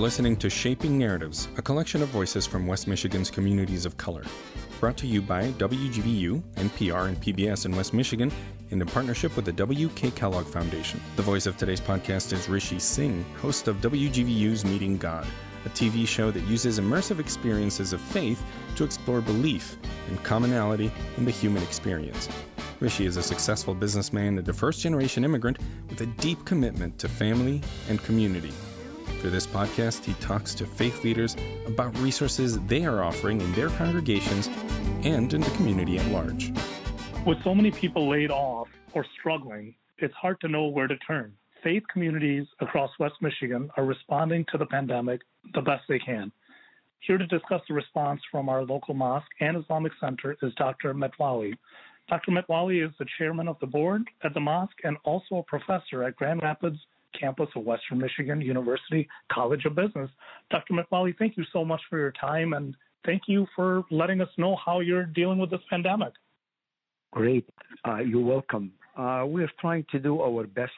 listening to Shaping Narratives, a collection of voices from West Michigan's communities of color. Brought to you by WGVU, NPR, and PBS in West Michigan and in partnership with the W.K. Kellogg Foundation. The voice of today's podcast is Rishi Singh, host of WGVU's Meeting God, a TV show that uses immersive experiences of faith to explore belief and commonality in the human experience. Rishi is a successful businessman and a first generation immigrant with a deep commitment to family and community. Through this podcast, he talks to faith leaders about resources they are offering in their congregations and in the community at large. With so many people laid off or struggling, it's hard to know where to turn. Faith communities across West Michigan are responding to the pandemic the best they can. Here to discuss the response from our local mosque and Islamic Center is Dr. Metwalli. Dr. Metwalli is the chairman of the board at the mosque and also a professor at Grand Rapids campus of Western Michigan University College of Business. Dr. Metwalli, thank you so much for your time and thank you for letting us know how you're dealing with this pandemic. Great. Uh, you're welcome. Uh, we're trying to do our best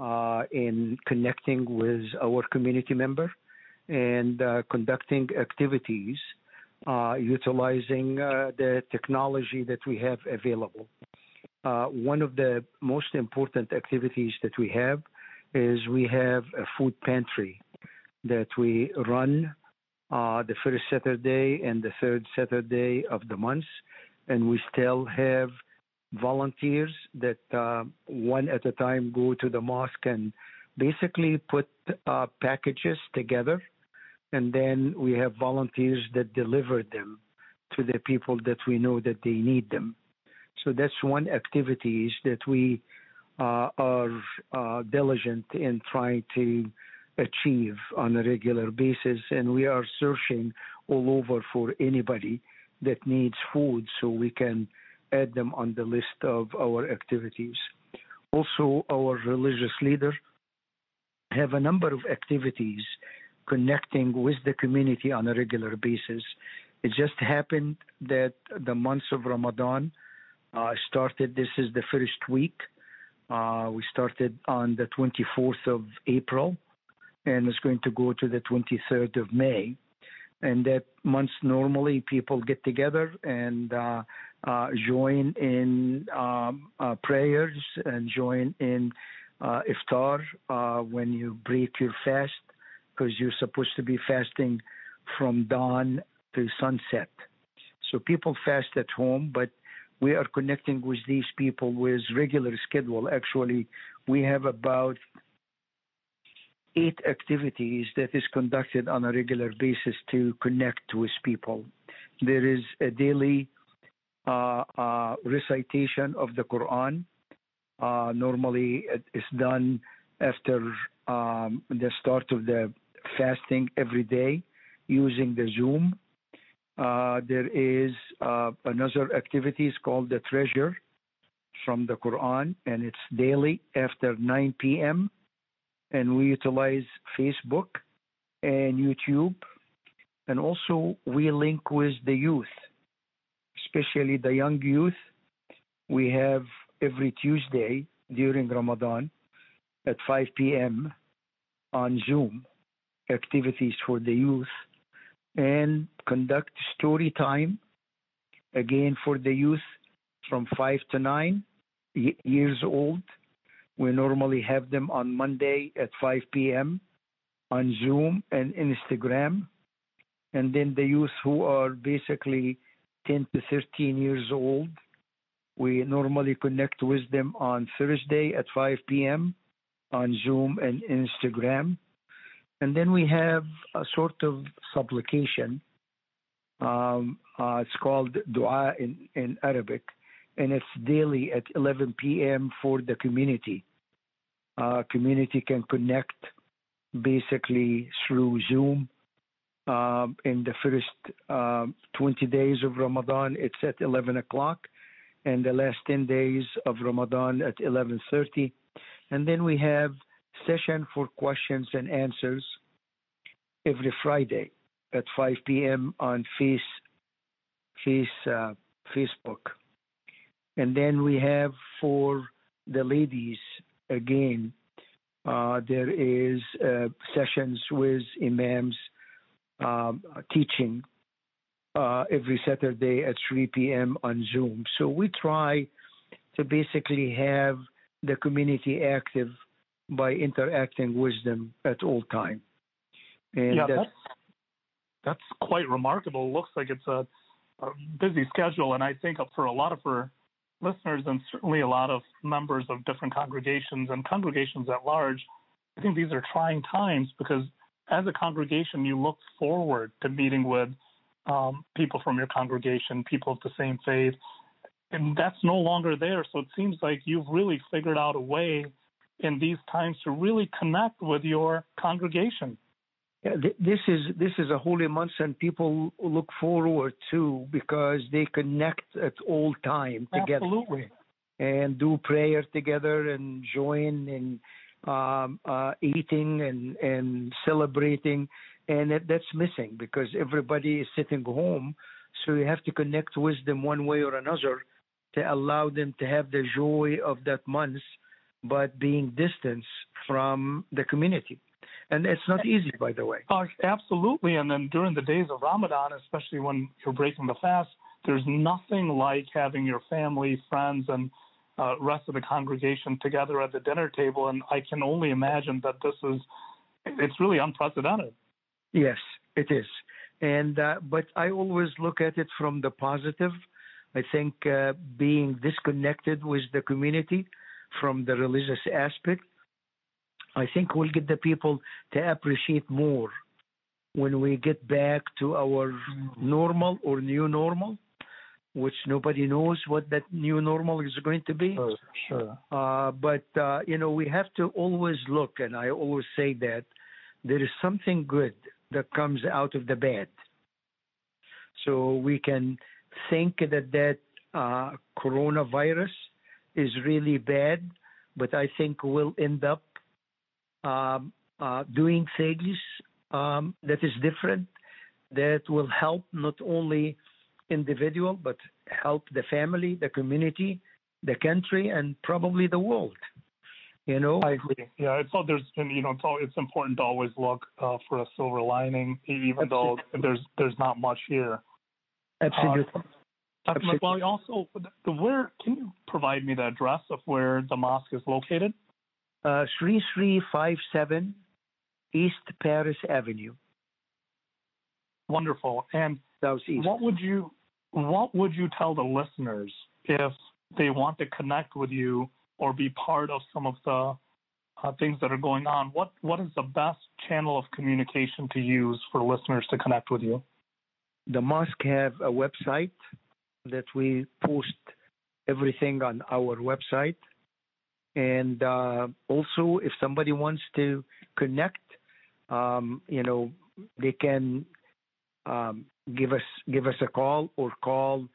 uh, in connecting with our community member and uh, conducting activities uh, utilizing uh, the technology that we have available. one of the most important activities that we have is we have a food pantry that we run uh, the first Saturday and the third Saturday of the month, and we still have volunteers that uh, one at a time go to the mosque and basically put uh, packages together, and then we have volunteers that deliver them to the people that we know that they need them. So that's one activities that we are uh, diligent in trying to achieve on a regular basis, and we are searching all over for anybody that needs food so we can add them on the list of our activities. Also, our religious leader have a number of activities connecting with the community on a regular basis. It just happened that the months of Ramadan uh, started. This is the first week uh, we started on the 24th of April and it's going to go to the 23rd of May. And that month, normally people get together and uh, uh, join in um, uh, prayers and join in uh, iftar uh, when you break your fast, because you're supposed to be fasting from dawn to sunset. So people fast at home, but we are connecting with these people with regular schedule. Actually, we have about eight activities that is conducted on a regular basis to connect with people. There is a daily uh, uh, recitation of the Quran. Uh, normally, it's done after um, the start of the fasting every day using the Zoom uh, there is uh, another activity is called the treasure from the Quran, and it's daily after 9 p.m. And we utilize Facebook and YouTube, and also we link with the youth, especially the young youth. We have every Tuesday during Ramadan at 5 p.m. on Zoom activities for the youth and conduct story time again for the youth from 5 to 9 years old. We normally have them on Monday at 5 p.m. on Zoom and Instagram. And then the youth who are basically 10 to 13 years old, we normally connect with them on Thursday at 5 p.m. on Zoom and Instagram. And then we have a sort of supplication. Um, uh, it's called dua in, in Arabic, and it's daily at 11 p.m. for the community. Uh, community can connect basically through Zoom. Um, in the first um, 20 days of Ramadan, it's at 11 o'clock, and the last 10 days of Ramadan at 11:30. And then we have session for questions and answers every Friday at 5 p.m. on face, face, uh, Facebook. And then we have for the ladies again Uh, there is uh, sessions with imams um, teaching uh, every Saturday at 3 p.m. on Zoom. So we try to basically have the community active by interacting with them at all time. And yeah, that's, that's quite remarkable. Looks like it's a, a busy schedule, and I think for a lot of our listeners and certainly a lot of members of different congregations and congregations at large, I think these are trying times because as a congregation, you look forward to meeting with um, people from your congregation, people of the same faith, and that's no longer there. So it seems like you've really figured out a way in these times to really connect with your congregation. Yeah, this is this is a holy month, and people look forward to because they connect at all time together. Absolutely. And do prayer together and join in um, uh, eating and and celebrating, and that's missing because everybody is sitting home. So you have to connect with them one way or another to allow them to have the joy of that month, but being distant from the community. And it's not easy, by the way. Uh, absolutely. And then during the days of Ramadan, especially when you're breaking the fast, there's nothing like having your family, friends, and uh, rest of the congregation together at the dinner table. And I can only imagine that this is, it's really unprecedented. Yes, it is. And, uh, but I always look at it from the positive. I think uh, being disconnected with the community from the religious aspect I think we'll get the people to appreciate more when we get back to our normal or new normal, which nobody knows what that new normal is going to be. Sure, sure. Uh, but uh, you know, we have to always look, and I always say that there is something good that comes out of the bad. So we can think that that uh, coronavirus is really bad, but I think we'll end up um, uh, doing things um, that is different that will help not only individual but help the family, the community, the country, and probably the world. You know, I agree. Yeah, it's all there's and you know it's all it's important to always look uh, for a silver lining, even though there's there's not much here. Absolutely. Uh, Dr. Metwalli, also, where can you provide me the address of where the mosque is located? uh, 3357 East Paris Avenue. Wonderful. And Southeast. what would you what would you tell the listeners if they want to connect with you or be part of some of the uh, things that are going on? What what is the best channel of communication to use for listeners to connect with you? The mosque have a website that we post everything on our website and uh, also, if somebody wants to connect, um, you know, they can um, give us give us a call or call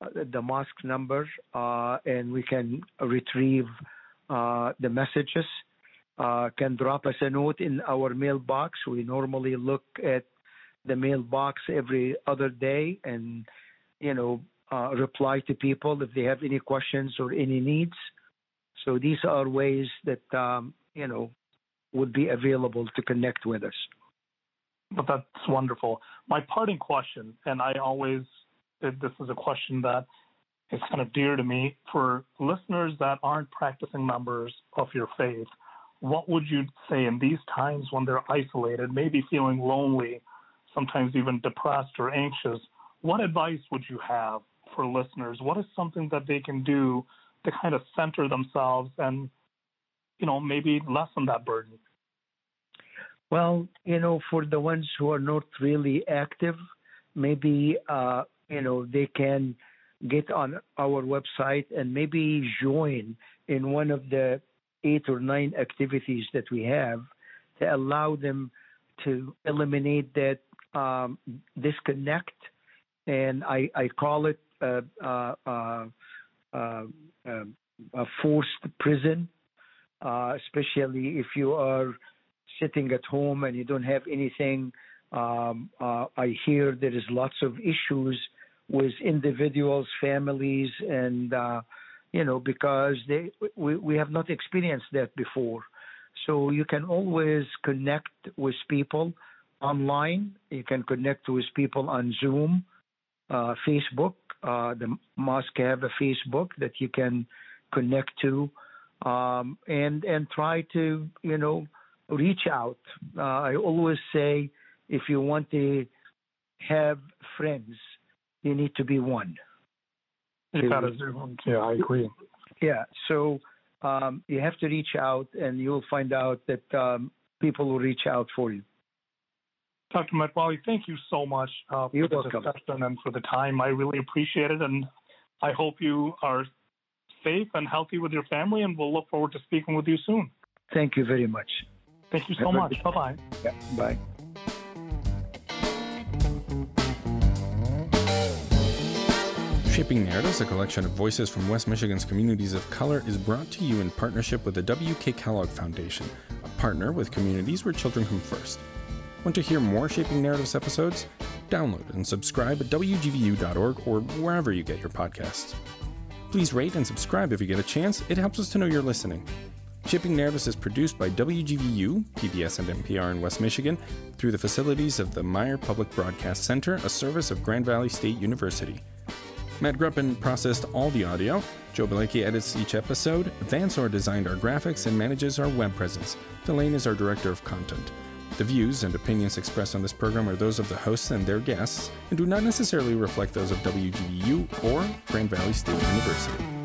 uh, the mosque number, uh, and we can retrieve uh, the messages. Uh, can drop us a note in our mailbox. We normally look at the mailbox every other day, and you know, uh, reply to people if they have any questions or any needs. So these are ways that um, you know would be available to connect with us. But that's wonderful. My parting question, and I always this is a question that is kind of dear to me for listeners that aren't practicing members of your faith. What would you say in these times when they're isolated, maybe feeling lonely, sometimes even depressed or anxious? What advice would you have for listeners? What is something that they can do to kind of center themselves and, you know, maybe lessen that burden? Well, you know, for the ones who are not really active, maybe, uh, you know, they can get on our website and maybe join in one of the eight or nine activities that we have to allow them to eliminate that um, disconnect. And I, I call it uh, uh, uh, a forced prison, especially if you are sitting at home and you don't have anything. Um, I hear there is lots of issues with individuals, families, and you know because they we, we have not experienced that before. So you can always connect with people online. You can connect with people on Zoom, uh, Facebook. Uh, the mosque have a Facebook that you can connect to, um, and and try to you know reach out. Uh, I always say if you want to have friends, you need to be one. You gotta Zoom. Yeah, I agree. Yeah. So um, you have to reach out, and you'll find out that um, people will reach out for you. Dr. Metwalli, thank you so much uh, for You're the welcome. discussion and for the time. I really appreciate it, and I hope you are safe and healthy with your family, and we'll look forward to speaking with you soon. Thank you very much. Thank you so Have much. Bye bye. Yeah. Bye. Shaping Narratives, a collection of voices from West Michigan's communities of color, is brought to you in partnership with the W.K. Kellogg Foundation, a partner with communities where children come first. Want to hear more Shaping Narratives episodes? Download and subscribe at WGVU.org or wherever you get your podcasts. Please rate and subscribe if you get a chance, it helps us to know you're listening. Shaping Narratives is produced by WGVU, PBS, and NPR in West Michigan through the facilities of the Meijer Public Broadcast Center, a service of Grand Valley State University. Matt Gruppen processed all the audio. Joe Belecki edits each episode. Vansor designed our graphics and manages our web presence. Delane is our director of content. The views and opinions expressed on this program are those of the hosts and their guests and do not necessarily reflect those of WGVU or Grand Valley State University.